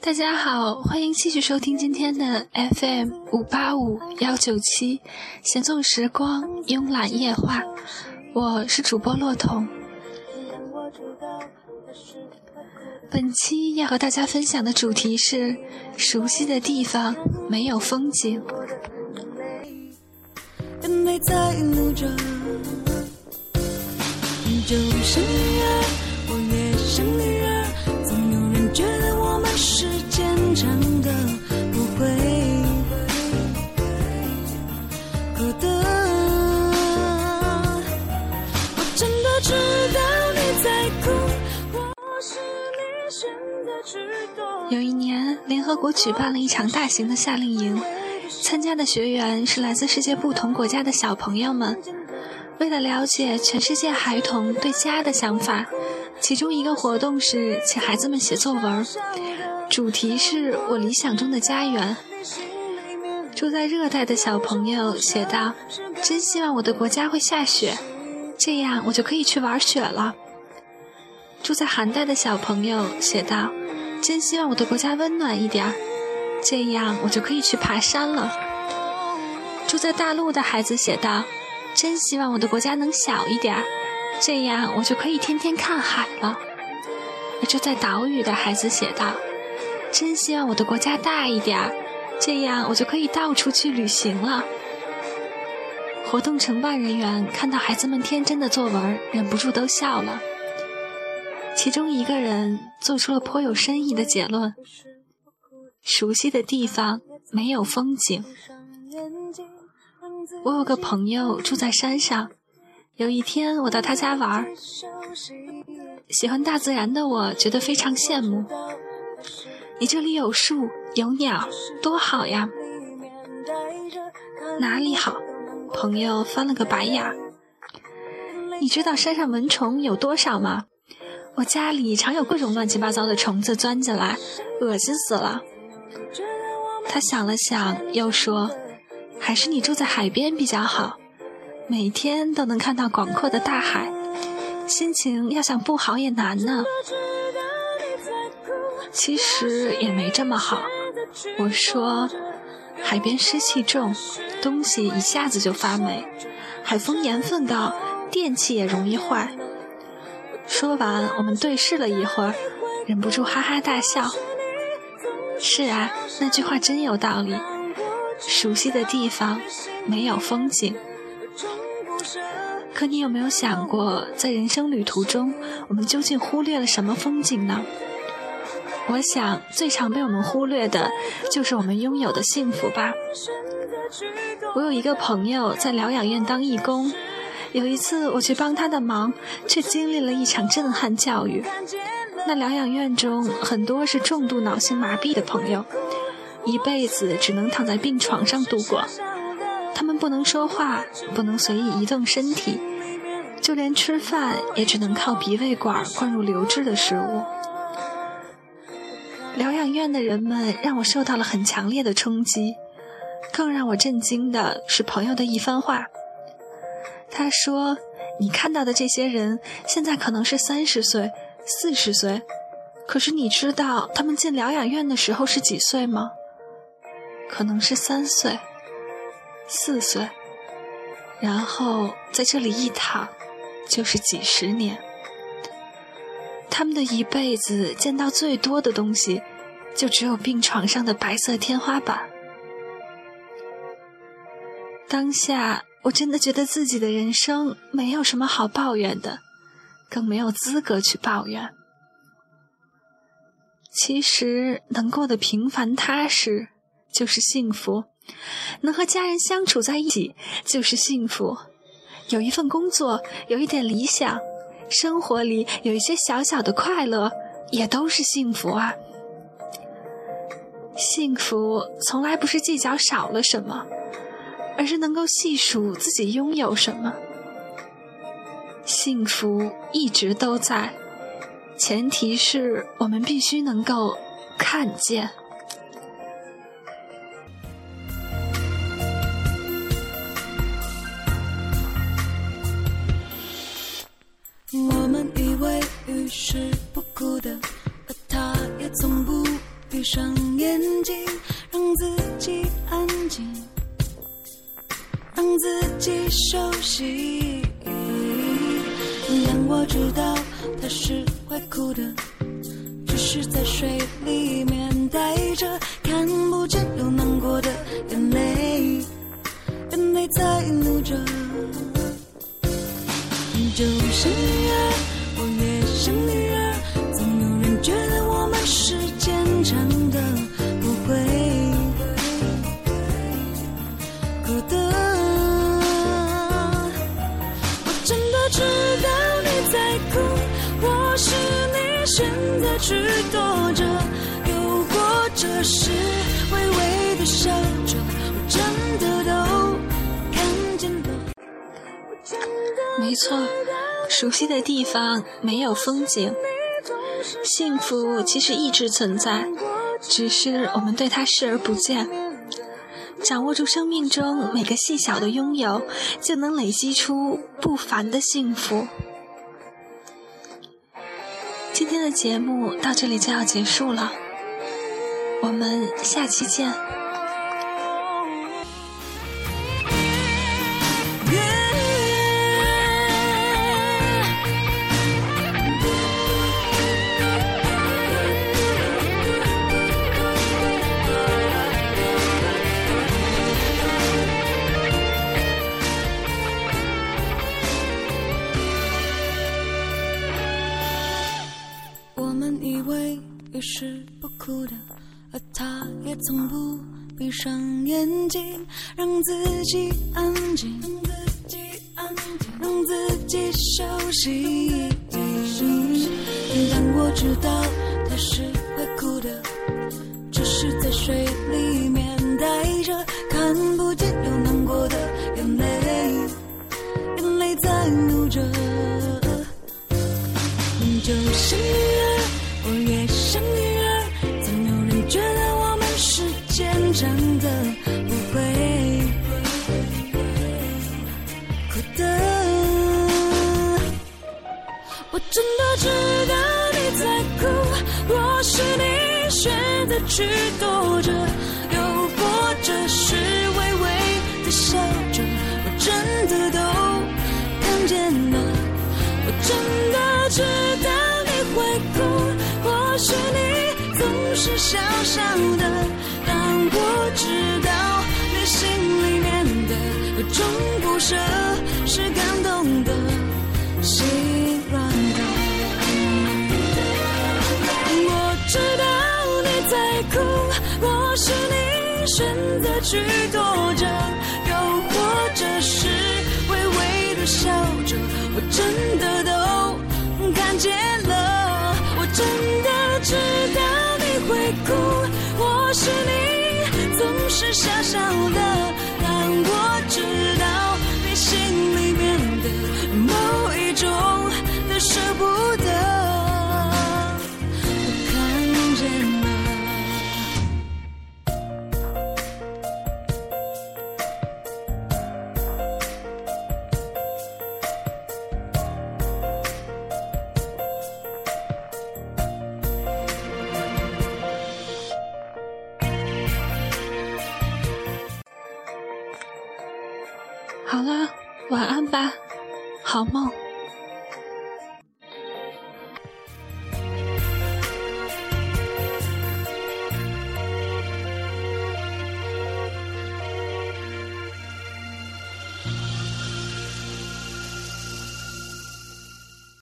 大家好，欢迎继续收听今天的 FM 五八五幺九七，闲纵时光，慵懒夜话。我是主播骆童。本期要和大家分享的主题是：熟悉的地方没有风景。真的不会孤单有一年，联合国举办了一场大型的夏令营，参加的学员是来自世界不同国家的小朋友们。为了了解全世界孩童对家的想法，其中一个活动是请孩子们写作文，主题是我理想中的家园。住在热带的小朋友写道：“真希望我的国家会下雪，这样我就可以去玩雪了。”住在寒带的小朋友写道。真希望我的国家温暖一点，这样我就可以去爬山了。住在大陆的孩子写道：“真希望我的国家能小一点，这样我就可以天天看海了。”而住在岛屿的孩子写道：“真希望我的国家大一点儿，这样我就可以到处去旅行了。”活动承办人员看到孩子们天真的作文，忍不住都笑了。其中一个人做出了颇有深意的结论：熟悉的地方没有风景。我有个朋友住在山上，有一天我到他家玩，喜欢大自然的我觉得非常羡慕。你这里有树有鸟，多好呀！哪里好？朋友翻了个白眼。你知道山上蚊虫有多少吗？我家里常有各种乱七八糟的虫子钻进来，恶心死了。他想了想，又说：“还是你住在海边比较好，每天都能看到广阔的大海，心情要想不好也难呢。”其实也没这么好。我说：“海边湿气重，东西一下子就发霉；海风盐分高，电器也容易坏。”说完，我们对视了一会儿，忍不住哈哈大笑。是啊，那句话真有道理。熟悉的地方没有风景，可你有没有想过，在人生旅途中，我们究竟忽略了什么风景呢？我想，最常被我们忽略的，就是我们拥有的幸福吧。我有一个朋友在疗养院当义工。有一次我去帮他的忙，却经历了一场震撼教育。那疗养院中很多是重度脑性麻痹的朋友，一辈子只能躺在病床上度过。他们不能说话，不能随意移动身体，就连吃饭也只能靠鼻胃管灌入流质的食物。疗养院的人们让我受到了很强烈的冲击，更让我震惊的是朋友的一番话。他说：“你看到的这些人，现在可能是三十岁、四十岁，可是你知道他们进疗养院的时候是几岁吗？可能是三岁、四岁，然后在这里一躺就是几十年。他们的一辈子见到最多的东西，就只有病床上的白色天花板。当下。”我真的觉得自己的人生没有什么好抱怨的，更没有资格去抱怨。其实能过得平凡踏实就是幸福，能和家人相处在一起就是幸福，有一份工作，有一点理想，生活里有一些小小的快乐，也都是幸福啊。幸福从来不是计较少了什么。而是能够细数自己拥有什么，幸福一直都在，前提是我们必须能够看见。是不哭的可他也从不闭上眼睛让自己安静让自己休息。让我知道他是会哭的只是在水里面呆着看不见又难过的眼泪眼泪在流着。你就是去躲着，又或者是微微的笑着，我真的都看见了。没错，熟悉的地方没有风景，幸福其实一直存在，只是我们对它视而不见。掌握住生命中每个细小的拥有，就能累积出不凡的幸福。今天的节目到这里就要结束了，我们下期见。们以为越是不哭的，而他也从不闭上眼睛，让自己安静，让自己安静，让自己休息。但我知道他是会哭的，只是在水里面带着看不见又难过的眼泪，眼泪在流着。就是去躲着，又或者是微微的笑着，我真的都看见了。我真的知道你会哭，或许你总是笑笑的，但我知道你心里面的有种不舍是感动的，心是，你选择去躲着，又或者是微微的笑着，我真的都看见了。我真的知道你会哭，我是你总是傻傻的，晚安吧，好梦。